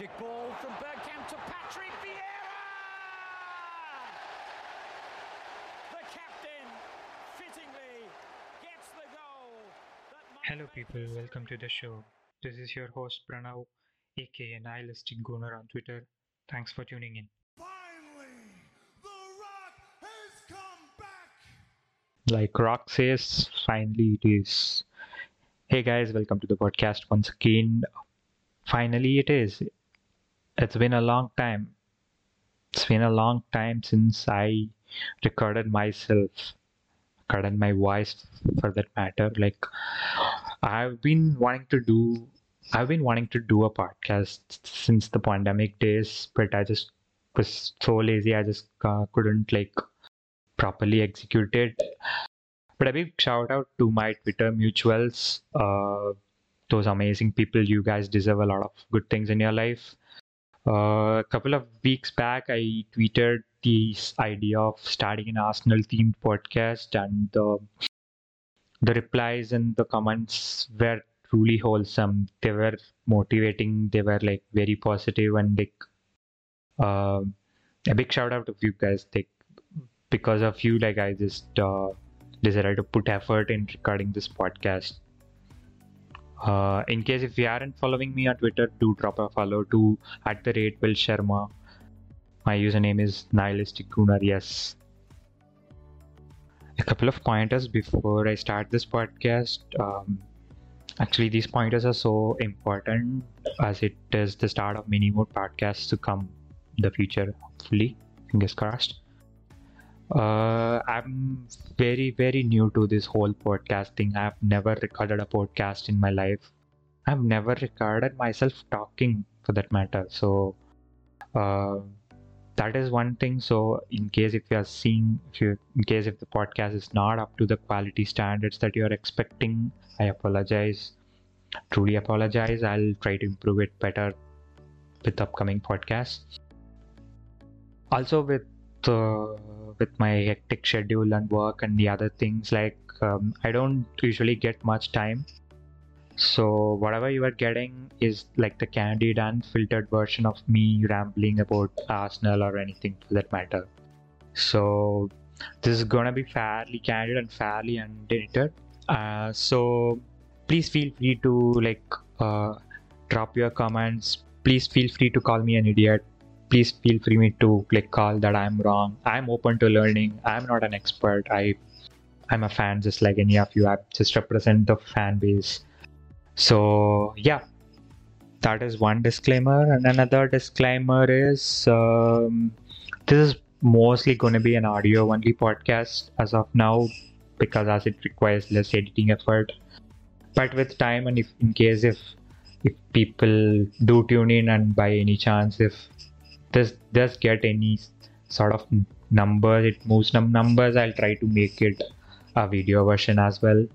Magic ball from Bergkamp to Patrick Vieira! The captain, fittingly, gets the goal. Hello, people. Welcome to the show. This is your host Pranav, aka Nihilistic Gunner on Twitter. Thanks for tuning in. Finally, The Rock has come back. Like Rock says, finally it is. Hey guys, welcome to the podcast once again. Finally, it is. It's been a long time. It's been a long time since I recorded myself, recorded my voice for that matter. Like, I've been wanting to do, I've been wanting to do a podcast since the pandemic days, but I just was so lazy. I just uh, couldn't like properly execute it. But a big shout out to my Twitter mutuals, uh, those amazing people. You guys deserve a lot of good things in your life. Uh, a couple of weeks back, I tweeted this idea of starting an Arsenal themed podcast, and the the replies and the comments were truly wholesome. They were motivating. They were like very positive and like um a big shout out to you guys. Like because of you, like I just uh, decided to put effort in recording this podcast. Uh, in case if you aren't following me on Twitter, do drop a follow to at the rate Will Sharma. My username is nihilistic Gunner. Yes. A couple of pointers before I start this podcast. Um, actually, these pointers are so important as it is the start of many more podcasts to come the future. Hopefully, fingers crossed. Uh, I'm very, very new to this whole podcasting. I've never recorded a podcast in my life. I've never recorded myself talking for that matter. So, uh, that is one thing. So, in case if you are seeing, if you, in case if the podcast is not up to the quality standards that you are expecting, I apologize. Truly apologize. I'll try to improve it better with upcoming podcasts. Also, with uh, with my hectic schedule and work and the other things like um, i don't usually get much time. So whatever you are getting is like the candid and filtered version of me rambling about arsenal or anything for that matter. So this is gonna be fairly candid and fairly unedited. Uh, so please feel free to like uh, drop your comments. Please feel free to call me an idiot please feel free to like call that i'm wrong. I'm open to learning. I'm not an expert. I i'm a fan just like any of you. I just represent the fan base. So yeah. That is one disclaimer. And another disclaimer is um, this is mostly going to be an audio only podcast as of now because as it requires less editing effort. But with time and if in case if if people do tune in and by any chance if this does get any sort of numbers it moves num- numbers i'll try to make it a video version as well.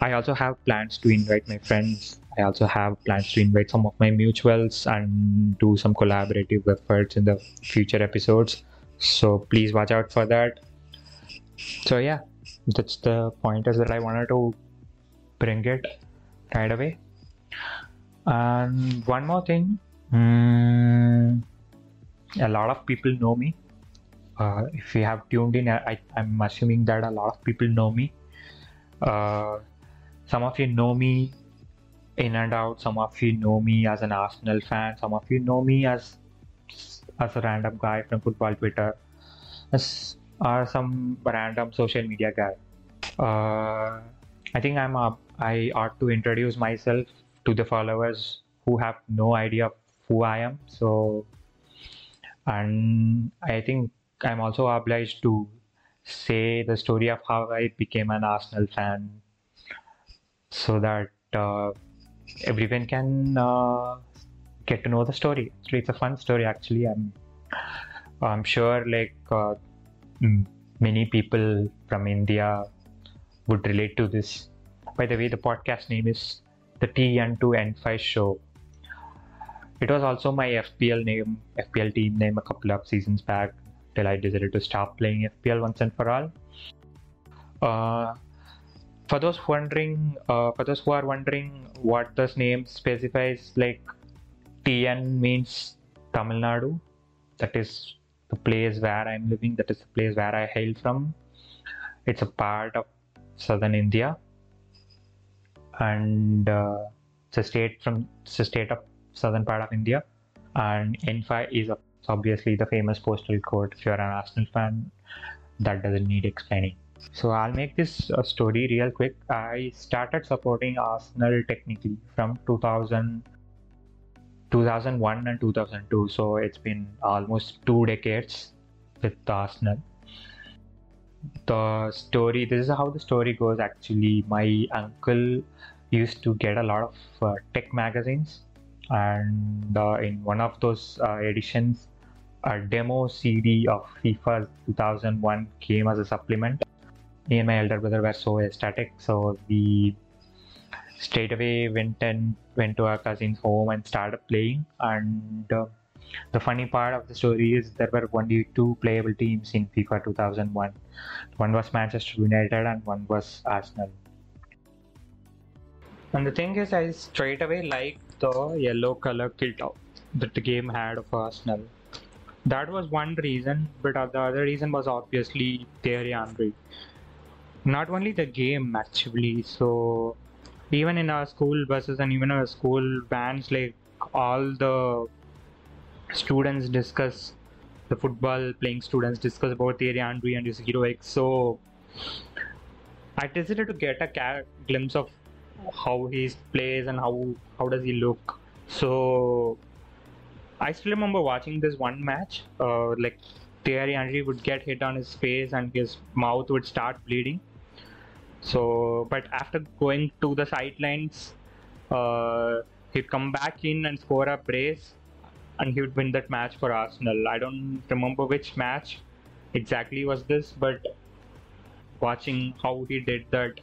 I also have plans to invite my friends. I also have plans to invite some of my mutuals and do some collaborative efforts in the future episodes. So please watch out for that. So yeah that's the pointers that i wanted to bring it right away. And one more thing mm, a lot of people know me. Uh, if you have tuned in, I, I'm assuming that a lot of people know me. Uh, some of you know me in and out. Some of you know me as an Arsenal fan. Some of you know me as as a random guy from football Twitter, as or some random social media guy. Uh, I think I'm a, I ought to introduce myself to the followers who have no idea who I am. So and I think I'm also obliged to say the story of how I became an Arsenal fan, so that uh, everyone can uh, get to know the story. It's a fun story. Actually, I'm I'm sure like uh, many people from India would relate to this. By the way, the podcast name is the TN2N5 Show. It was also my FPL name, FPL team name a couple of seasons back till I decided to stop playing FPL once and for all. Uh, for those wondering, uh, for those who are wondering what this name specifies, like TN means Tamil Nadu. That is the place where I'm living. That is the place where I hail from. It's a part of southern India, and uh, it's a state from it's a state of southern part of India. And N5 is obviously the famous postal code. If you're an Arsenal fan, that doesn't need explaining. So I'll make this uh, story real quick. I started supporting Arsenal technically from 2000, 2001 and 2002. So it's been almost two decades with Arsenal. The story, this is how the story goes actually. My uncle used to get a lot of uh, tech magazines, and uh, in one of those uh, editions, a demo CD of FIFA 2001 came as a supplement. Me and my elder brother were so ecstatic so we straight away went and went to our cousin's home and started playing. And uh, the funny part of the story is there were only two playable teams in FIFA 2001 one was Manchester United and one was Arsenal. And the thing is I straight away liked the yellow color kit that the game had of Arsenal that was one reason but the other reason was obviously Thierry Henry not only the game actually so even in our school buses and even our school vans like all the students discuss the football playing students discuss about Thierry Henry and his heroics so I decided to get a glimpse of how he plays and how how does he look so I still remember watching this one match uh, like Thierry Henry would get hit on his face and his mouth would start bleeding so, but after going to the sidelines, uh, he'd come back in and score a brace, and he would win that match for Arsenal. I don't remember which match exactly was this, but watching how he did that,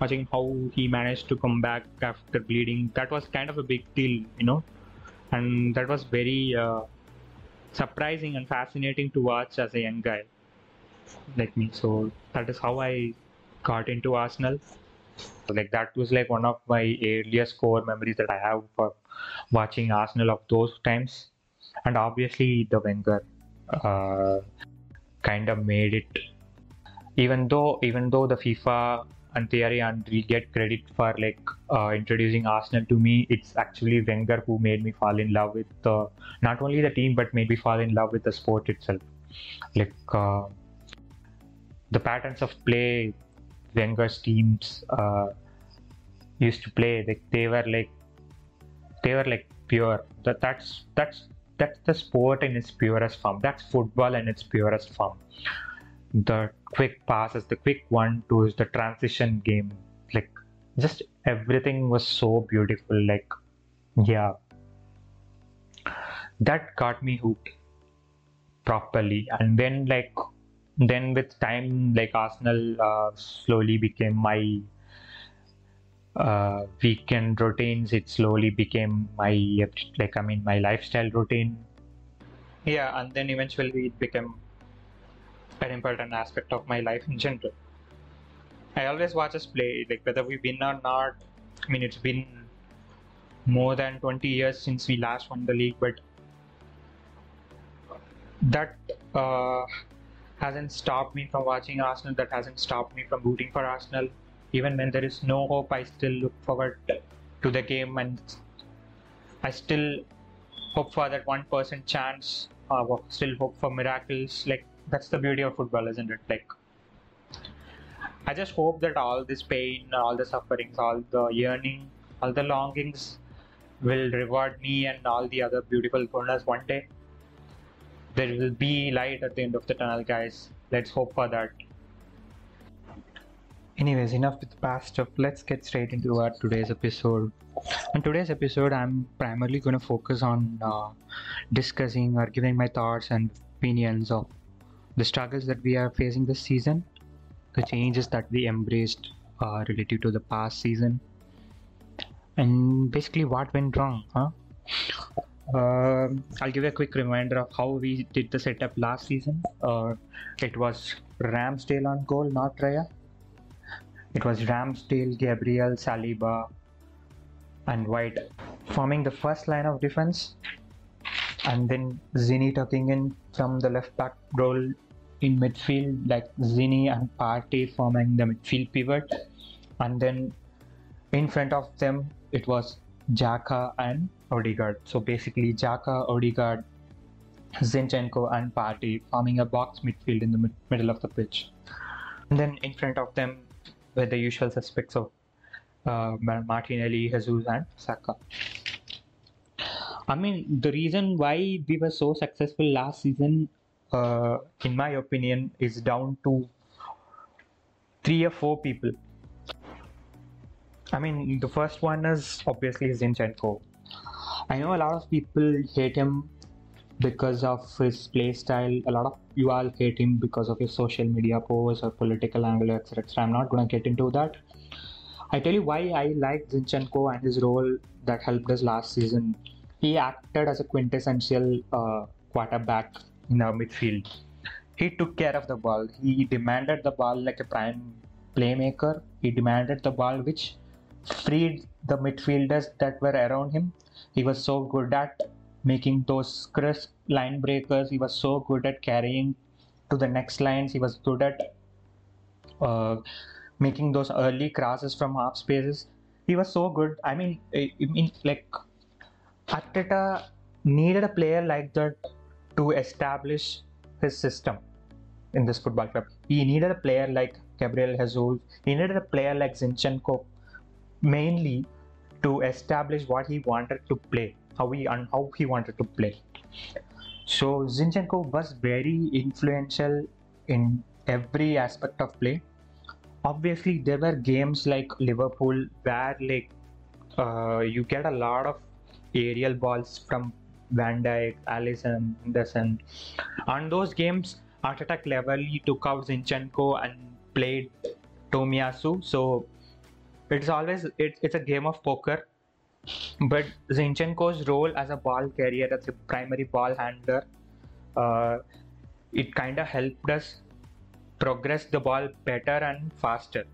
watching how he managed to come back after bleeding, that was kind of a big deal, you know, and that was very uh, surprising and fascinating to watch as a young guy like me. So that is how I got into Arsenal. Like that was like one of my earliest core memories that I have for watching Arsenal of those times, and obviously the Wenger uh, kind of made it. Even though, even though the FIFA and Thierry Henry get credit for like uh, introducing Arsenal to me, it's actually Wenger who made me fall in love with uh, not only the team but made me fall in love with the sport itself. Like uh, the patterns of play Wenger's teams uh, used to play. Like they were like they were like pure. That that's that's that's the sport in its purest form. That's football in its purest form. The quick passes, the quick one twos, the transition game, like just everything was so beautiful. Like yeah, that got me hooked properly. And then like then with time like arsenal uh, slowly became my uh, weekend routines it slowly became my like i mean my lifestyle routine yeah and then eventually it became an important aspect of my life in general i always watch us play like whether we win or not i mean it's been more than 20 years since we last won the league but that uh, hasn't stopped me from watching Arsenal, that hasn't stopped me from rooting for Arsenal. Even when there is no hope, I still look forward to the game and I still hope for that 1% chance, uh, still hope for miracles. Like, that's the beauty of football, isn't it? Like, I just hope that all this pain, all the sufferings, all the yearning, all the longings will reward me and all the other beautiful corners one day there will be light at the end of the tunnel, guys. Let's hope for that. Anyways, enough with the past stuff. Let's get straight into our today's episode. In today's episode, I'm primarily going to focus on uh, discussing or giving my thoughts and opinions of the struggles that we are facing this season, the changes that we embraced uh, relative to the past season, and basically what went wrong, huh? Uh, I'll give a quick reminder of how we did the setup last season. Uh, it was Ramsdale on goal, not Raya. It was Ramsdale, Gabriel, Saliba, and White forming the first line of defense, and then Zini tucking in from the left back role in midfield, like Zini and Partey forming the midfield pivot, and then in front of them it was Xhaka and Odegaard. So basically, Xhaka, Odegaard, Zinchenko, and Partey forming a box midfield in the mid- middle of the pitch. And then in front of them were the usual suspects of uh, Martinelli, Jesus, and Saka. I mean, the reason why we were so successful last season, uh, in my opinion, is down to three or four people. I mean, the first one is obviously Zinchenko. I know a lot of people hate him because of his play style. A lot of you all hate him because of his social media posts or political angle, etc. I'm not gonna get into that. I tell you why I like Zinchenko and his role that helped us last season. He acted as a quintessential uh, quarterback in our midfield. He took care of the ball. He demanded the ball like a prime playmaker. He demanded the ball, which freed the midfielders that were around him. He was so good at making those crisp line breakers. He was so good at carrying to the next lines. He was good at uh, making those early crosses from half spaces. He was so good. I mean, I mean, like Arteta needed a player like that to establish his system in this football club. He needed a player like Gabriel Jesus. He needed a player like Zinchenko, mainly to establish what he wanted to play, how he and how he wanted to play. So Zinchenko was very influential in every aspect of play. Obviously, there were games like Liverpool where like uh, you get a lot of aerial balls from Van Dijk, Alisson, Henderson. On those games, Arteta cleverly took out Zinchenko and played Tomiyasu. So it's always it, it's a game of poker. But Zinchenko's role as a ball carrier, as a primary ball handler, uh, it kind of helped us progress the ball better and faster.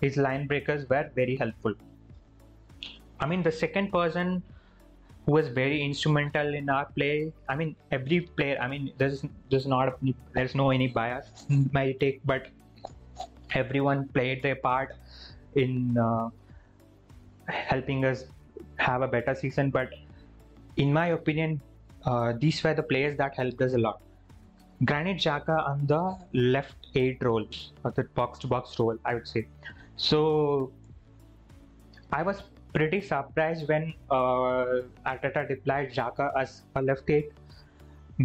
His line breakers were very helpful. I mean, the second person who was very instrumental in our play. I mean, every player. I mean, there's there's not there's no any bias my take, but everyone played their part in uh, helping us have a better season. But in my opinion, uh, these were the players that helped us a lot. Granit Xhaka on the left eight role, or the box to box role, I would say. So I was pretty surprised when uh, Arteta deployed Xhaka as a left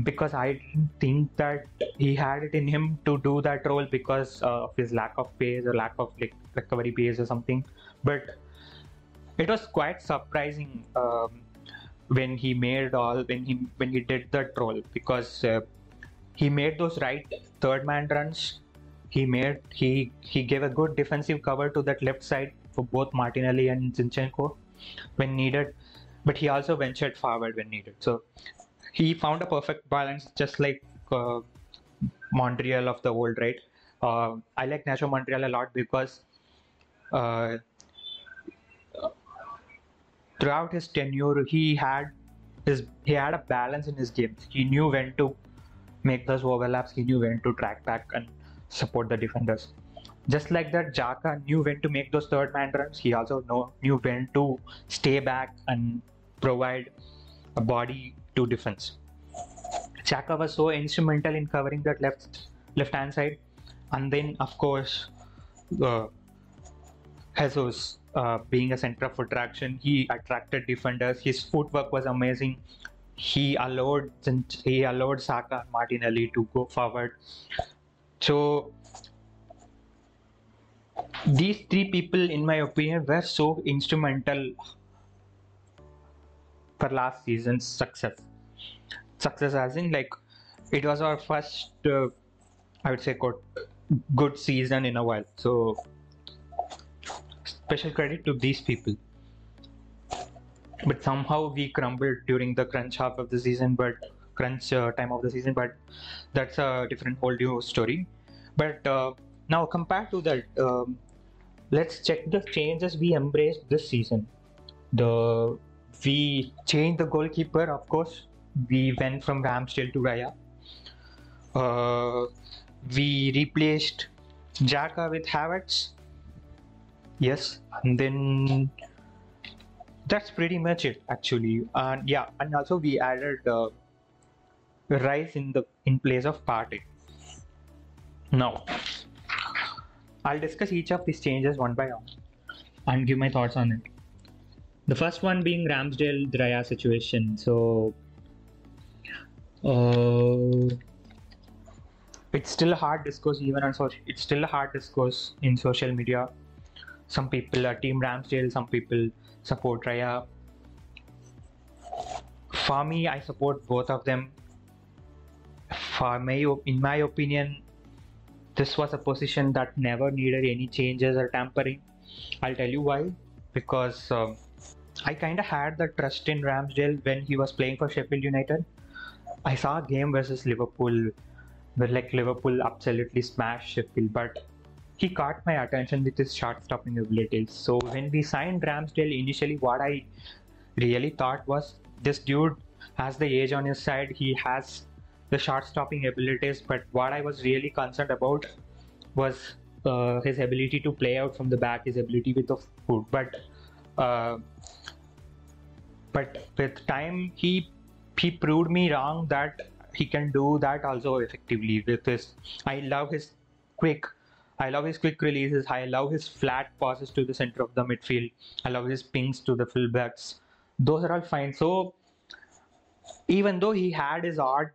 because I didn't think that he had it in him to do that role because uh, of his lack of pace or lack of like, recovery pace or something. But it was quite surprising um, when he made all when he when he did that role because uh, he made those right third man runs. He made he he gave a good defensive cover to that left side for both Martinelli and Zinchenko when needed, but he also ventured forward when needed. So he found a perfect balance, just like uh, Monreal of the old, right? Uh, I like Nacho Monreal a lot because uh, throughout his tenure, he had his he had a balance in his game. He knew when to make those overlaps. He knew when to track back and support the defenders. Just like that, Xhaka knew when to make those third man runs. He also know, knew when to stay back and provide a body to defense. Xhaka was so instrumental in covering that left left hand side, and then of course, uh, Jesus uh, being a center of attraction, he attracted defenders. His footwork was amazing. He allowed he allowed Saka and Martinelli to go forward. So these three people, in my opinion, were so instrumental for last season's success. Success, as in, like, it was our first, uh, I would say, good, good season in a while. So, special credit to these people. But somehow we crumbled during the crunch half of the season, but crunch uh, time of the season. But that's a different whole new story. But uh, now, compared to that, um, let's check the changes we embraced this season. the we changed the goalkeeper. Of course, we went from Ramsdale to Raya. Uh, we replaced Xhaka with Havertz. Yes, and then that's pretty much it actually. And yeah, and also we added uh, Rice in the in place of Partey. Now, I'll discuss each of these changes one by one and give my thoughts on it. The first one being Ramsdale Draya situation. So, uh, it's still a hard discourse even on social. It's still a hard discourse in social media. Some people are Team Ramsdale. Some people support Raya. For me, I support both of them. For my, in my opinion, this was a position that never needed any changes or tampering. I'll tell you why. Because um, I kind of had the trust in Ramsdale when he was playing for Sheffield United. I saw a game versus Liverpool where like Liverpool absolutely smashed Sheffield, but he caught my attention with his shot stopping abilities. So when we signed Ramsdale initially, what I really thought was this dude has the age on his side. He has the shot stopping abilities, but what I was really concerned about was uh, his ability to play out from the back, his ability with the foot. But uh, but with time, he he proved me wrong that he can do that also effectively with his. I love his quick. I love his quick releases. I love his flat passes to the center of the midfield. I love his pings to the fullbacks. Those are all fine. So even though he had his odd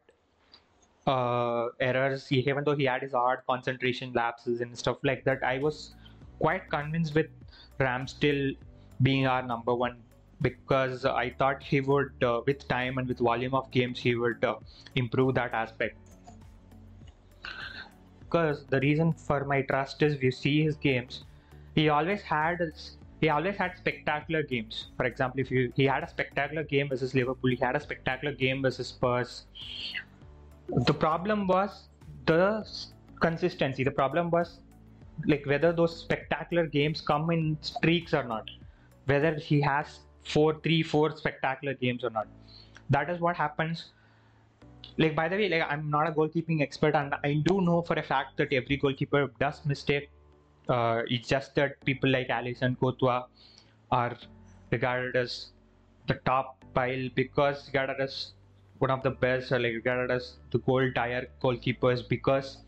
uh, errors, even though he had his hard concentration lapses and stuff like that, I was quite convinced with Ramsdale being our number one because I thought he would, uh, with time and with volume of games, he would uh, improve that aspect. Because the reason for my trust is, we see his games, he always had he always had spectacular games. For example, if you he had a spectacular game versus Liverpool, he had a spectacular game versus Spurs. The problem was the consistency. The problem was like whether those spectacular games come in streaks or not. Whether he has four, three, four spectacular games or not. That is what happens. Like by the way, like I'm not a goalkeeping expert, and I do know for a fact that every goalkeeper does mistake. Uh, it's just that people like Alisson Courtois are regarded as the top pile because regarded as one of the best, or like regarded as the gold tire goalkeepers because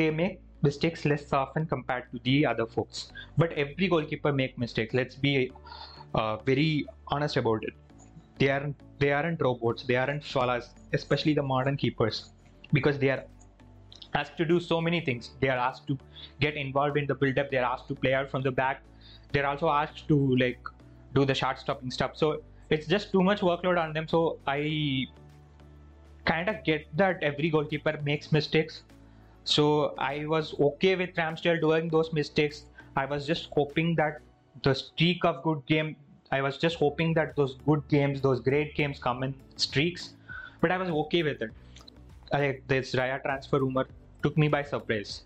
they make mistakes less often compared to the other folks. But every goalkeeper make mistakes. Let's be uh, very honest about it. They aren't they aren't robots. They aren't Salas, especially the modern keepers, because they are asked to do so many things. They are asked to get involved in the build-up. They are asked to play out from the back. They're also asked to like do the shot stopping stuff. So it's just too much workload on them. So I kind of get that every goalkeeper makes mistakes. So I was okay with Ramsdale doing those mistakes. I was just hoping that the streak of good game I was just hoping that those good games, those great games come in streaks, but I was okay with it. Like this Raya transfer rumor took me by surprise.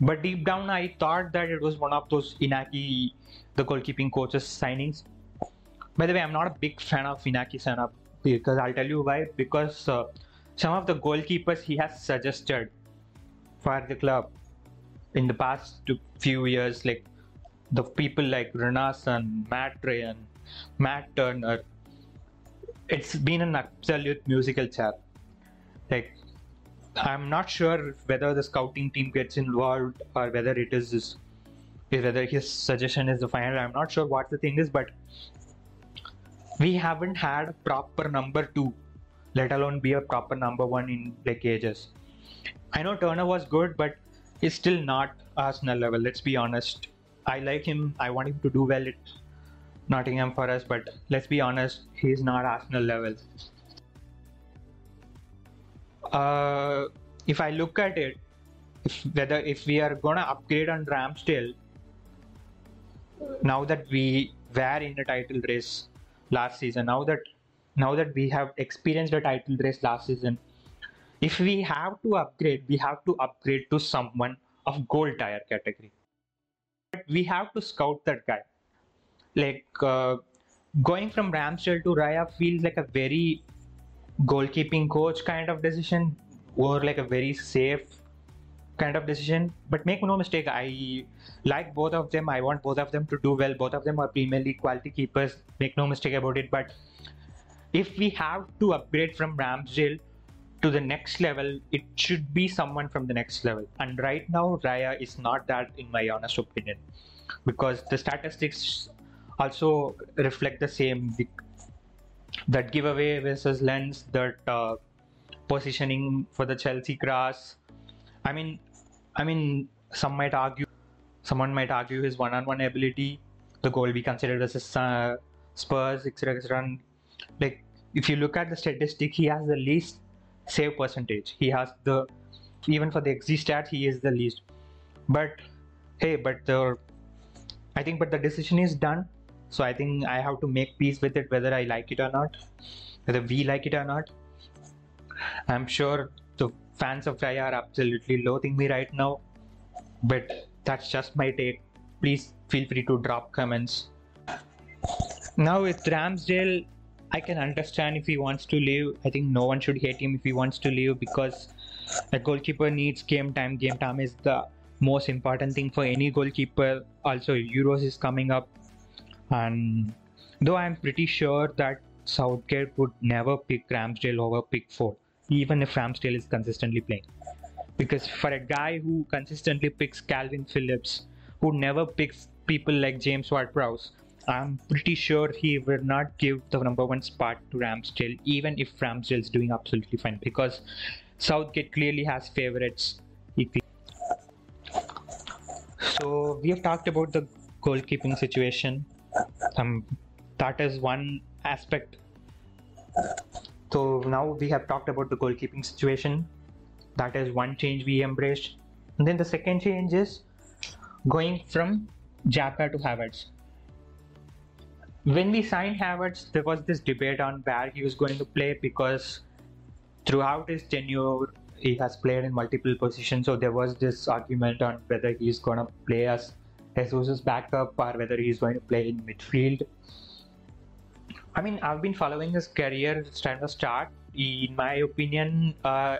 But deep down, I thought that it was one of those Inaki, the goalkeeping coach's signings. By the way, I'm not a big fan of Inaki Sana because I'll tell you why. Because uh, some of the goalkeepers he has suggested for the club in the past few years, like the people like Runarsson, Matt Ryan, Matt Turner, it's been an absolute musical chair. Like, I'm not sure whether the scouting team gets involved or whether it is this, whether his suggestion is the final. I'm not sure what the thing is, but we haven't had a proper number two, let alone be a proper number one in like ages. I know Turner was good, but he's still not Arsenal level. Let's be honest. I like him. I want him to do well at Nottingham Forest, but let's be honest, he's not Arsenal level. Uh, if I look at it, if whether if we are gonna upgrade on Ramsdale, now that we were in the title race last season, now that now that we have experienced the title race last season, if we have to upgrade, we have to upgrade to someone of gold tire category But we have to scout that guy. like uh, going from Ramsdale to Raya feels like a very goalkeeping coach kind of decision or like a very safe kind of decision. But make no mistake, I like both of them. I want both of them to do well. Both of them are Premier League quality keepers. Make no mistake about it. But if we have to upgrade from Ramsdale to the next level, it should be someone from the next level. And right now, Raya is not that, in my honest opinion, because the statistics also reflect the same. That giveaway versus Lens, that uh, positioning for the Chelsea grass. I mean, I mean, some might argue, someone might argue his one-on-one ability, the goal we considered as uh, Spurs, etc., etc. Like, if you look at the statistic, he has the least save percentage. He has the even for the XG stat, he is the least. But hey, but the I think, but the decision is done. So I think I have to make peace with it, whether I like it or not, whether we like it or not. I'm sure fans of Raya are absolutely loathing me right now, but that's just my take. Please feel free to drop comments. Now with Ramsdale, I can understand if he wants to leave. I think no one should hate him if he wants to leave because a goalkeeper needs game time. Game time is the most important thing for any goalkeeper. Also, Euros is coming up, and though I'm pretty sure that Southgate would never pick Ramsdale over Pickford, even if Ramsdale is consistently playing. Because for a guy who consistently picks Calvin Phillips, who never picks people like James Ward-Prowse, I'm pretty sure he will not give the number one spot to Ramsdale, even if Ramsdale is doing absolutely fine, because Southgate clearly has favorites. So we have talked about the goalkeeping situation. Um, that is one aspect. So now we have talked about the goalkeeping situation. That is one change we embraced. And then the second change is going from Xhaka to Havertz when we signed Havertz, there was this debate on where he was going to play because throughout his tenure, he has played in multiple positions. So there was this argument on whether he's going to play as Jesus' backup or whether he's going to play in midfield. I mean, I've been following his career from the start. In my opinion, uh,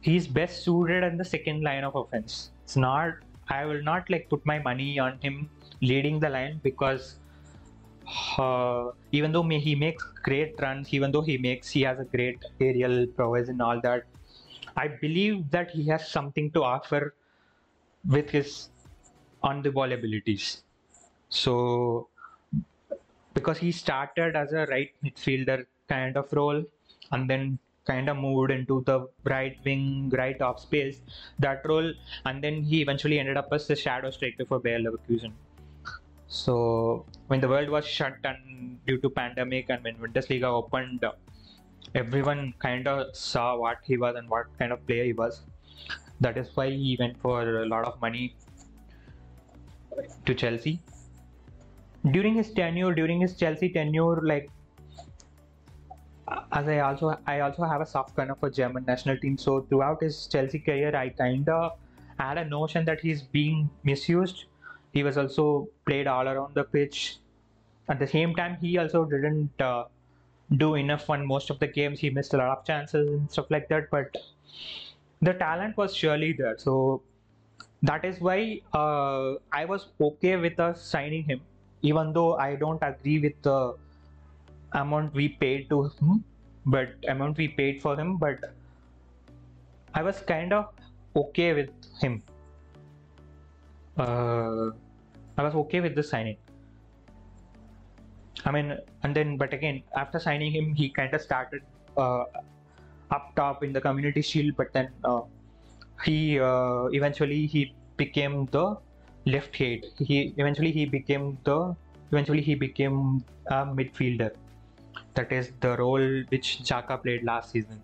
he's best suited in the second line of offense. It's not. I will not like put my money on him leading the line because uh, even though he makes great runs, even though he makes he has a great aerial prowess and all that, I believe that he has something to offer with his on the ball abilities. So because he started as a right midfielder kind of role and then kind of moved into the right wing, right off space, that role, and then he eventually ended up as the shadow striker for Bayer Leverkusen. So when the world was shut and due to pandemic and when Bundesliga opened, everyone kind of saw what he was and what kind of player he was. That is why he went for a lot of money to Chelsea. During his tenure, during his Chelsea tenure, like as I also I also have a soft corner for German national team. So throughout his Chelsea career, I kind of had a notion that he's being misused he was also played all around the pitch. At the same time, he also didn't uh, do enough on most of the games. He missed a lot of chances and stuff like that. But the talent was surely there. So that is why uh, I was okay with us signing him, even though I don't agree with the amount we paid to him, but amount we paid for him. But I was kind of okay with him uh, I was okay with the signing. I mean, and then, but again, after signing him, he kind of started uh, up top in the Community Shield, but then uh, he uh, eventually he became the left eight. He eventually he became the eventually he became a midfielder. That is the role which Xhaka played last season.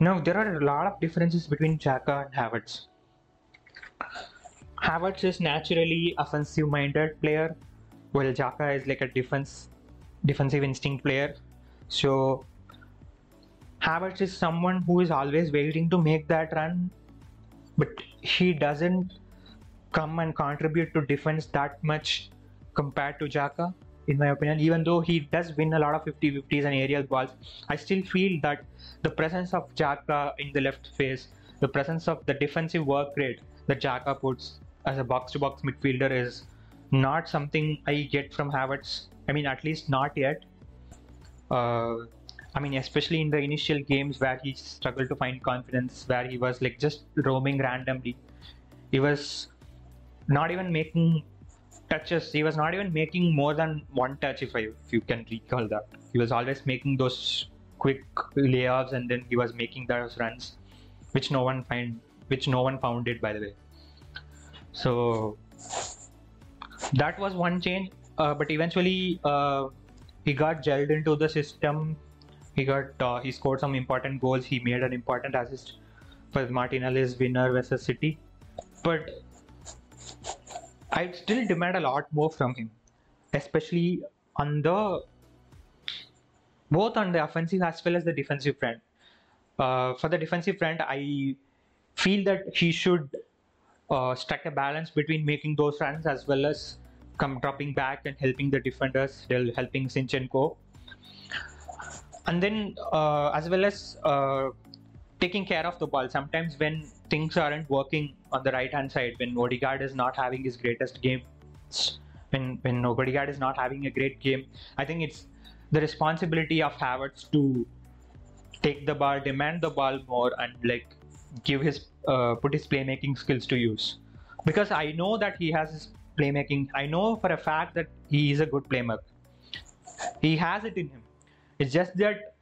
Now there are a lot of differences between Xhaka and Havertz. Havertz is naturally offensive minded player, while Xhaka is like a defense defensive instinct player. So Havertz is someone who is always waiting to make that run, but he doesn't come and contribute to defense that much compared to Xhaka, in my opinion. Even though he does win a lot of 50 50s and aerial balls, I still feel that the presence of Xhaka in the left face, the presence of the defensive work rate that Xhaka puts as a box to box midfielder is not something I get from Havertz. I mean, at least not yet. Uh, I mean, especially in the initial games where he struggled to find confidence, where he was like just roaming randomly. He was not even making touches. He was not even making more than one touch, if I if you can recall that. He was always making those quick layoffs and then he was making those runs, which no one find, which no one found it, by the way. So that was one change, uh, but eventually uh, he got gelled into the system. He got uh, he scored some important goals. He made an important assist for Martinelli's winner versus City, but I still demand a lot more from him, especially on the both on the offensive as well as the defensive front. Uh, for the defensive front, I feel that he should uh, strike a balance between making those runs as well as come dropping back and helping the defenders, helping Zinchenko. and then uh, as well as uh, taking care of the ball. Sometimes when things aren't working on the right hand side, when Odegaard is not having his greatest game, when when Odegaard is not having a great game, I think it's the responsibility of Havertz to take the ball, demand the ball more, and like give his uh, put his playmaking skills to use. Because I know that he has his playmaking. I know for a fact that he is a good playmaker. He has it in him. It's just that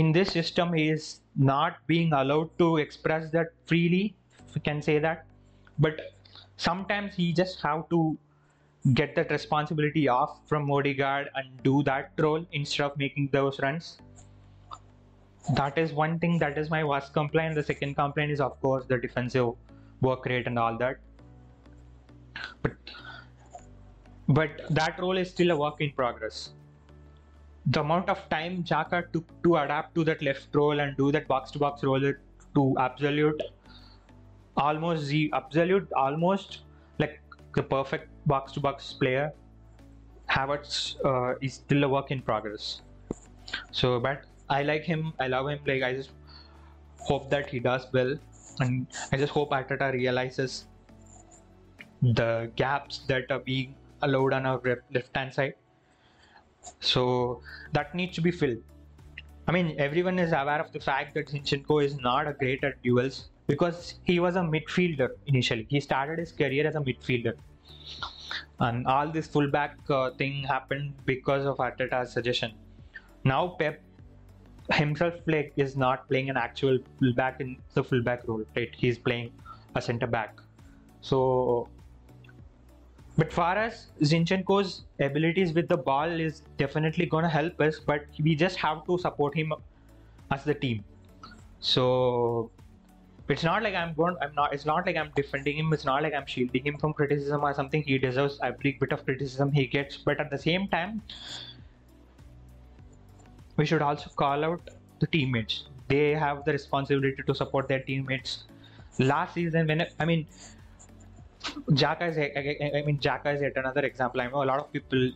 in this system he is not being allowed to express that freely, we can say that. But sometimes he just have to get that responsibility off from Odegaard and do that role instead of making those runs. That is one thing that is my worst complaint. The second complaint is of course the defensive work rate and all that. But but that role is still a work in progress. The amount of time Xhaka took to adapt to that left role and do that box to box role to absolute almost the absolute almost like the perfect box to box player Havertz uh, is still a work in progress. So, but I like him. I love him. Like I just hope that he does well, and I just hope Arteta realizes the gaps that are being allowed on our left hand side. So that needs to be filled. I mean, everyone is aware of the fact that Zinchenko is not a great at duels because he was a midfielder initially. He started his career as a midfielder. And all this fullback uh, thing happened because of Arteta's suggestion. Now Pep himself like is not playing an actual fullback in the fullback role, right? He's playing a centre back. So but far as Zinchenko's abilities with the ball is definitely going to help us, but we just have to support him as the team. So it's not like I'm going. I'm not. It's not like I'm defending him. It's not like I'm shielding him from criticism or something. He deserves every bit of criticism he gets. But at the same time, we should also call out the teammates. They have the responsibility to support their teammates. Last season, when I mean, Xhaka is, I, mean, Xhaka is yet another example. I know a lot of people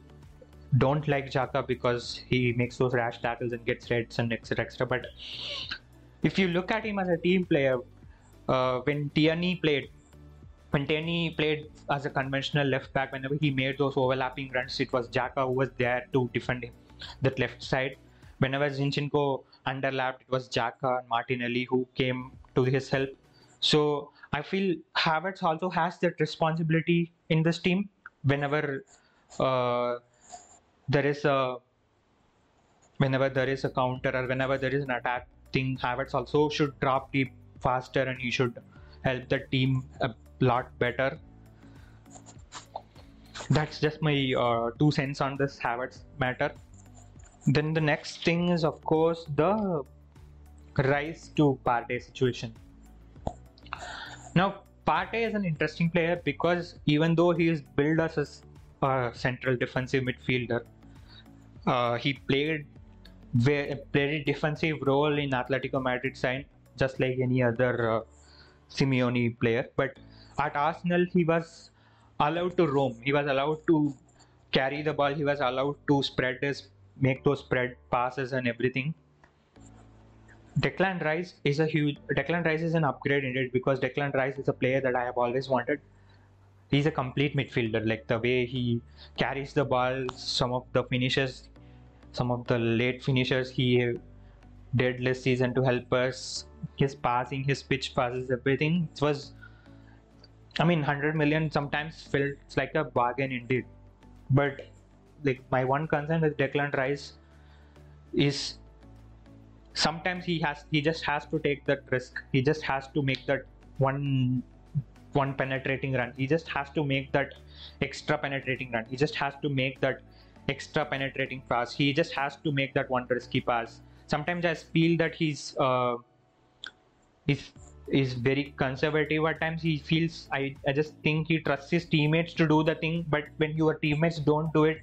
don't like Xhaka because he makes those rash tackles and gets reds and etc. etc. But if you look at him as a team player, uh, when Tierney played, when Tierney played as a conventional left back, whenever he made those overlapping runs, it was Xhaka who was there to defend him, that left side. Whenever Zinchenko underlapped, it was Xhaka and Martinelli who came to his help. So I feel Havertz also has that responsibility in this team. Whenever uh, there is a whenever there is a counter or whenever there is an attack thing, Havertz also should drop deep faster and he should help the team a lot better. That's just my uh, two cents on this Havertz matter. Then the next thing is, of course, the Rice to Partey situation. Now, Partey is an interesting player because even though he is billed as a central defensive midfielder, uh, he played played a defensive role in Atletico Madrid side just like any other uh, Simeone player. But at Arsenal, he was allowed to roam. He was allowed to carry the ball. He was allowed to spread his, make those spread passes and everything. Declan Rice is a huge. Declan Rice is an upgrade indeed because Declan Rice is a player that I have always wanted. He's a complete midfielder. Like the way he carries the ball, some of the finishes, some of the late finishers he did last season to help us. His passing, his pitch passes, everything. It was. I mean, 100 million sometimes felt like a bargain indeed. But like my one concern with Declan Rice is sometimes he has he just has to take that risk. He just has to make that one one penetrating run. He just has to make that extra penetrating run. He just has to make that extra penetrating pass. He just has to make that one risky pass. Sometimes i feel that he's uh is is very conservative at times. He feels I, I just think he trusts his teammates to do the thing but when your teammates don't do it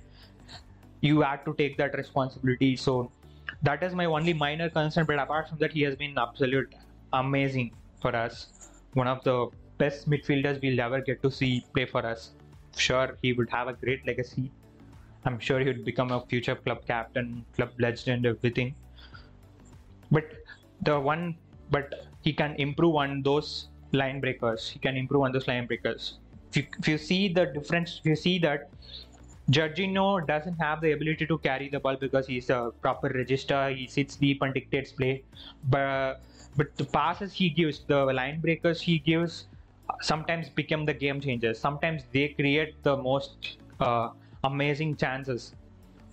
you have to take that responsibility. So that is my only minor concern. But apart from that, he has been absolute amazing for us. One of the best midfielders we'll ever get to see play for us. Sure, he would have a great legacy. I'm sure he would become a future club captain, club legend, and everything. But the one, but he can improve on those line breakers. He can improve on those line breakers. If you, if you see the difference, if you see that Jorginho doesn't have the ability to carry the ball because he's a proper regista. He sits deep and dictates play. But but the passes he gives, the line breakers he gives, sometimes become the game changers. Sometimes they create the most uh, amazing chances.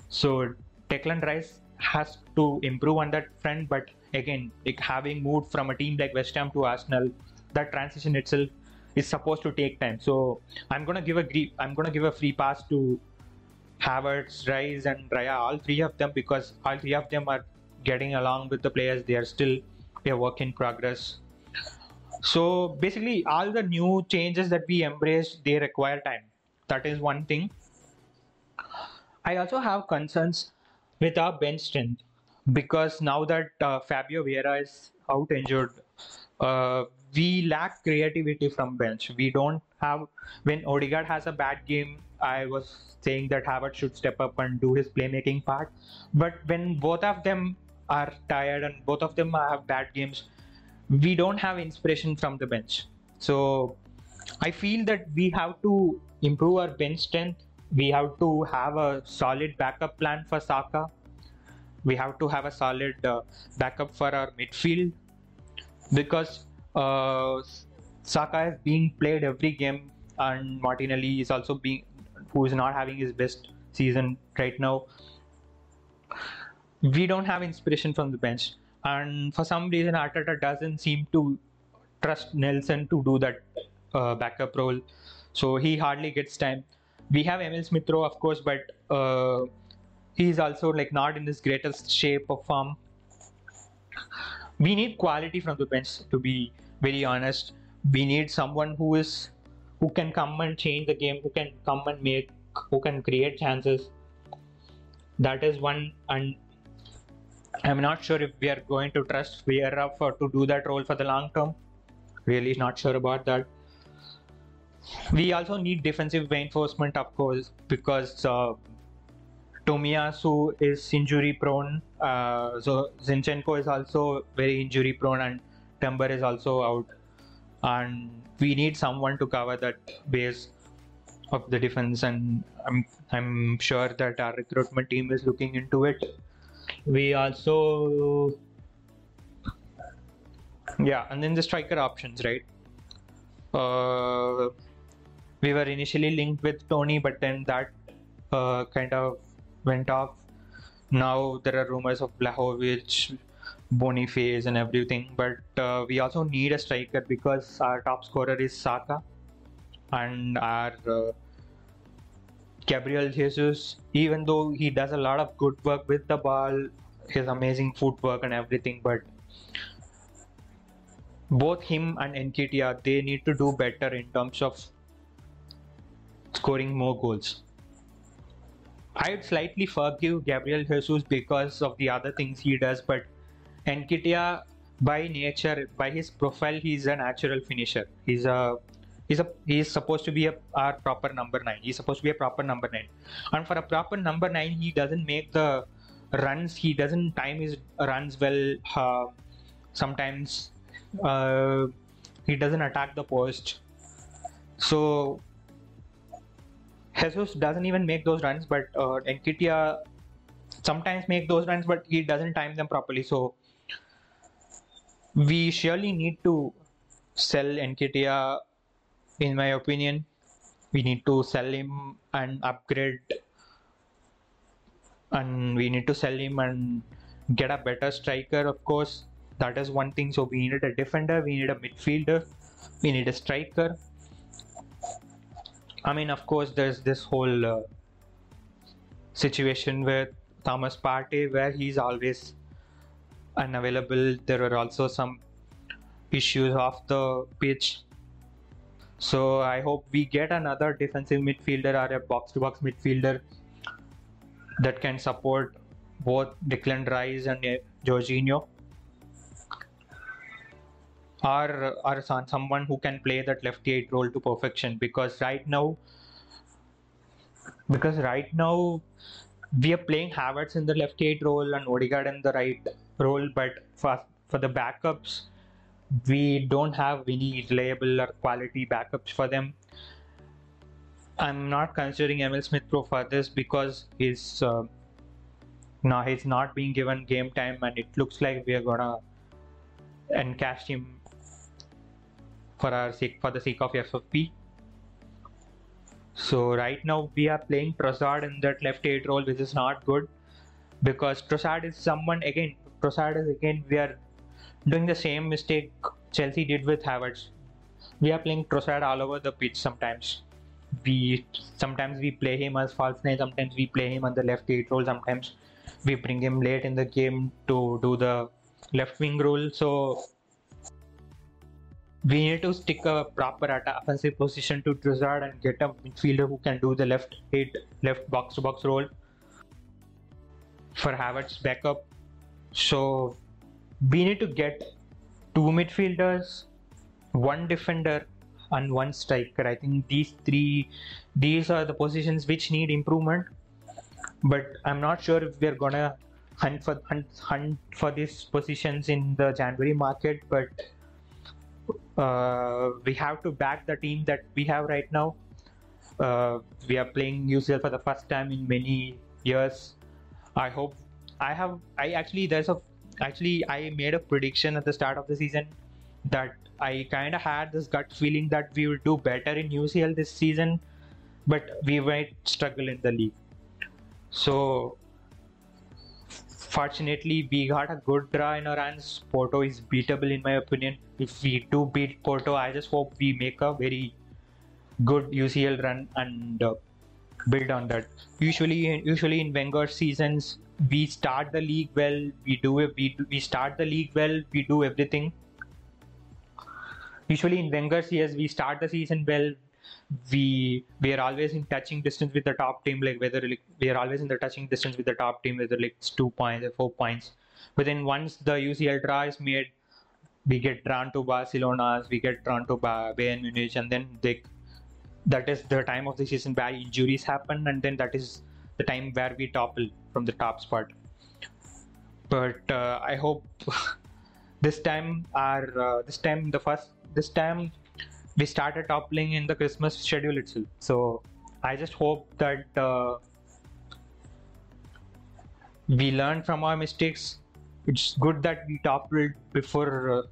So Declan Rice has to improve on that front. But again, like having moved from a team like West Ham to Arsenal, that transition itself is supposed to take time. So I'm gonna give a I'm gonna give a free pass to Havertz, Rice, and Raya, all three of them, because all three of them are getting along with the players. They are still a work in progress. So basically, all the new changes that we embrace, they require time. That is one thing. I also have concerns with our bench strength because now that uh, Fabio Vieira is out injured, uh, we lack creativity from bench. We don't have when Odegaard has a bad game. I was saying that Havertz should step up and do his playmaking part, but when both of them are tired and both of them have bad games, we don't have inspiration from the bench. So I feel that we have to improve our bench strength. We have to have a solid backup plan for Saka. We have to have a solid uh, backup for our midfield because uh, Saka is being played every game, and Martinelli is also being who is not having his best season right now. We don't have inspiration from the bench, and for some reason, Arteta doesn't seem to trust Nelson to do that uh, backup role, so he hardly gets time. We have Emil Smith Rowe, of course, but uh, he's also like not in his greatest shape of form. We need quality from the bench, to be very honest. We need someone who is who can come and change the game, who can come and make, who can create chances. That is one, and I'm not sure if we are going to trust Vieira for to do that role for the long term. Really not sure about that. We also need defensive reinforcement, of course, because uh, Tomiyasu is injury prone. Uh, so Zinchenko is also very injury prone, and Timber is also out. And we need someone to cover that base of the defense. And I'm I'm sure that our recruitment team is looking into it. We also yeah, and then the striker options, right? Uh, we were initially linked with Toney, but then that uh, kind of went off. Now there are rumors of Vlahovic, Boniface, and everything. But uh, we also need a striker because our top scorer is Saka, and our uh, Gabriel Jesus, even though he does a lot of good work with the ball, his amazing footwork and everything, but both him and Nketiah, they need to do better in terms of scoring more goals. I would slightly forgive Gabriel Jesus because of the other things he does, but Nketiah, by nature, by his profile, he's a natural finisher. He's a He's a he's supposed to be a our proper number nine. He's supposed to be a proper number nine, and for a proper number nine, he doesn't make the runs. He doesn't time his runs well. Uh, sometimes uh, he doesn't attack the post. So Jesus doesn't even make those runs, but uh, Nketiah sometimes make those runs, but he doesn't time them properly. So we surely need to sell Nketiah, in my opinion. We need to sell him and upgrade, and we need to sell him and get a better striker, of course. That is one thing. So we needed a defender, we need a midfielder, we need a striker. I mean, of course, there's this whole uh, situation with Thomas Partey where he's always unavailable. There were also some issues off the pitch. So I hope we get another defensive midfielder or a box-to-box midfielder that can support both Declan Rice and uh, Jorginho. Or, or someone who can play that left eight role to perfection because right now because right now we are playing Havertz in the left eight role and Odegaard in the right role, but for for the backups, we don't have any reliable or quality backups for them. I'm not considering Emil Smith Rowe for this because he's uh, no, he's not being given game time, and it looks like we are gonna encash him for our sake for the sake of FFP. So right now we are playing Trossard in that left eight role, which is not good because Trossard is someone again. Trossard is again we are doing the same mistake Chelsea did with Havertz. We are playing Trossard all over the pitch sometimes. We sometimes we play him as false nine, sometimes we play him on the left eight role, sometimes we bring him late in the game to do the left wing role. So we need to stick a proper offensive position to Trossard and get a midfielder who can do the left eight, left box to box role for Havertz backup. So we need to get two midfielders, one defender, and one striker. I think these three, these are the positions which need improvement. But I'm not sure if we're gonna hunt for hunt, hunt for these positions in the January market. But uh, we have to back the team that we have right now. Uh, we are playing UCL for the first time in many years. I hope I have. I actually there's a actually I made a prediction at the start of the season that I kind of had this gut feeling that we will do better in UCL this season, but we might struggle in the league. So fortunately we got a good draw in our hands. Porto is beatable in my opinion. If we do beat Porto, I just hope we make a very good UCL run and uh, build on that. Usually, usually in Wenger seasons, we start the league well. We do it. We we start the league well. We do everything. Usually in Wenger's years, we start the season well. We we are always in touching distance with the top team. Like whether like, we are always in the touching distance with the top team, whether like it's two points or four points. But then once the UCL draw is made, we get drawn to Barcelona's, we get drawn to Bayern Munich, and then they that is the time of the season where injuries happen, and then that is the time where we topple from the top spot. But uh, I hope this time our uh, this time the first this time we started toppling in the Christmas schedule itself. So I just hope that uh, we learn from our mistakes. It's good that we toppled before. Uh,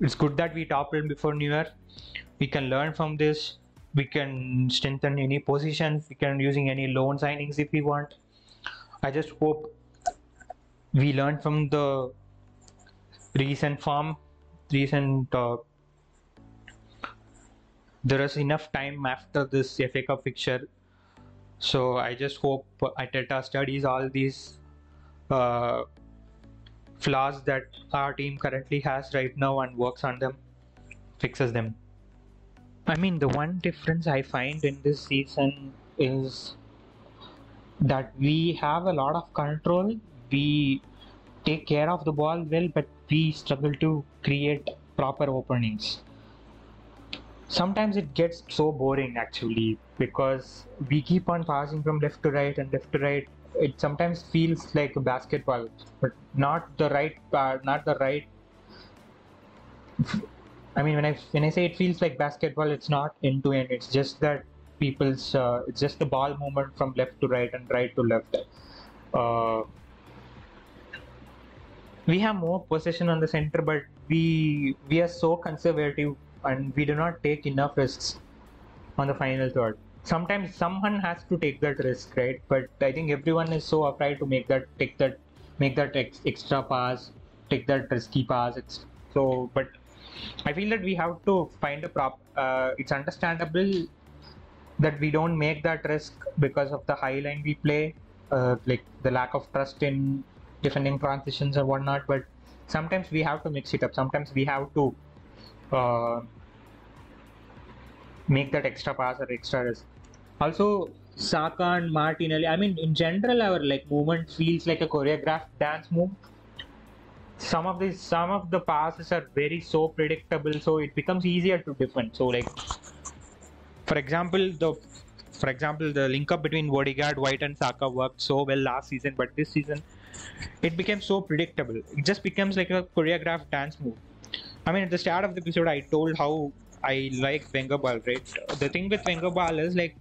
it's good that we toppled before New Year. We can learn from this. We can strengthen any positions. We can using any loan signings if we want. I just hope we learn from the recent form, recent. Uh, there is enough time after this FA Cup fixture, so I just hope Arteta studies all these uh, flaws that our team currently has right now and works on them, fixes them. I mean, the one difference I find in this season is that we have a lot of control. We take care of the ball well, but we struggle to create proper openings. sometimes it gets so boring actually because we keep on passing from left to right and left to right. It sometimes feels like a basketball, but not the right part, not the right. I mean, when I when I say it feels like basketball, it's not end to end. It's just that people's uh, it's just the ball movement from left to right and right to left. Uh, we have more possession on the center, but we we are so conservative and we do not take enough risks on the final third. Sometimes someone has to take that risk, right? But I think everyone is so afraid to make that take that make that ex- extra pass, take that risky pass. It's so, but I feel that we have to find a prop. Uh, it's understandable that we don't make that risk because of the high line we play, uh, like the lack of trust in defending transitions or whatnot. But sometimes we have to mix it up. Sometimes we have to uh, make that extra pass or extra risk. Also, Saka and Martinelli. I mean, in general, our like movement feels like a choreographed dance move. Some of these, some of the passes are very so predictable, so it becomes easier to defend. So, like, for example, the for example, the link up between Odegaard, White, and Saka worked so well last season, but this season it became so predictable. It just becomes like a choreographed dance move. I mean, at the start of the episode, I told how I like Wenger ball, right? The thing with Wenger ball is like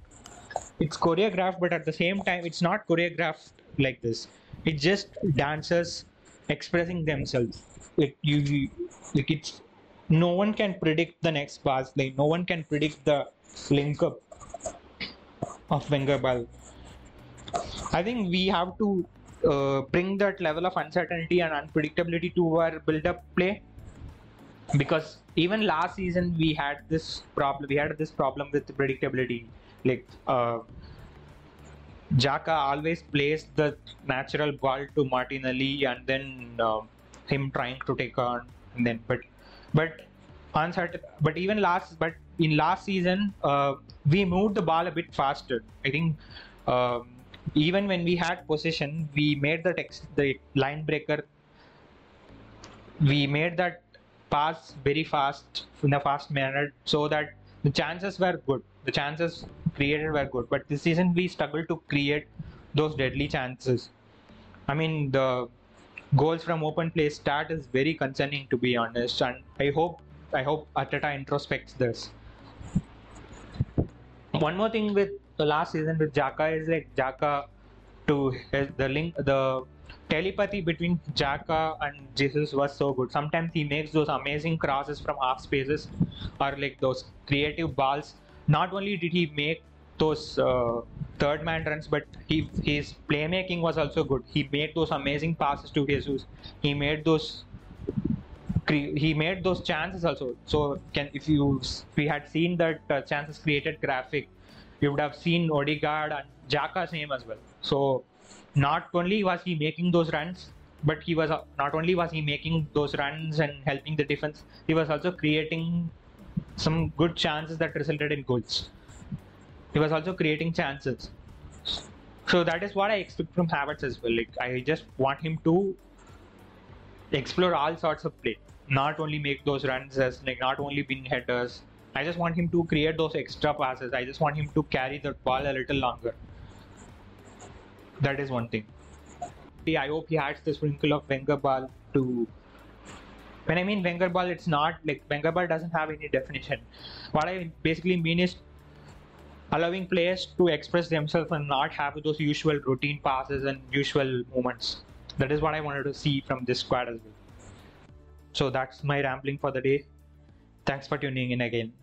it's choreographed, but at the same time, it's not choreographed like this. It just dancers expressing themselves. Like you, like it's no one can predict the next pass. Like no one can predict the link up of Wenger ball. I think we have to uh, bring that level of uncertainty and unpredictability to our build-up play because even last season we had this problem we had this problem with predictability like uh Xhaka always plays the natural ball to Martinelli and then uh, him trying to take on and then but but uncertain but even last but in last season uh, we moved the ball a bit faster. I think um, even when we had possession we made the text the line breaker. We made that pass very fast in a fast manner so that the chances were good. The chances created were good but this season we struggled to create those deadly chances i mean the goals from open play start is very concerning to be honest and i hope i hope Arteta introspects this one more thing with the last season with Xhaka is like Xhaka to the link the telepathy between Xhaka and Jesus was so good. Sometimes he makes those amazing crosses from half spaces or like those creative balls. Not only did he make those uh, third man runs, but he, his playmaking was also good. He made those amazing passes to Jesus. He made those he made those chances also. So can if you we had seen that uh, chances created graphic, you would have seen Odegaard and Xhaka's name as well. So not only was he making those runs, but he was uh, not only was he making those runs and helping the defense, he was also creating some good chances that resulted in goals. He was also creating chances. So that is what I expect from Havertz as well. Like I just want him to explore all sorts of play, not only make those runs as like not only win headers. I just want him to create those extra passes. I just want him to carry the ball a little longer. That is one thing. I hope he adds the sprinkle of Wenger ball to. When I mean Wenger ball, it's not like Wenger ball doesn't have any definition. What I basically mean is allowing players to express themselves and not have those usual routine passes and usual movements. That is what I wanted to see from this squad as well. So that's my rambling for the day. Thanks for tuning in again.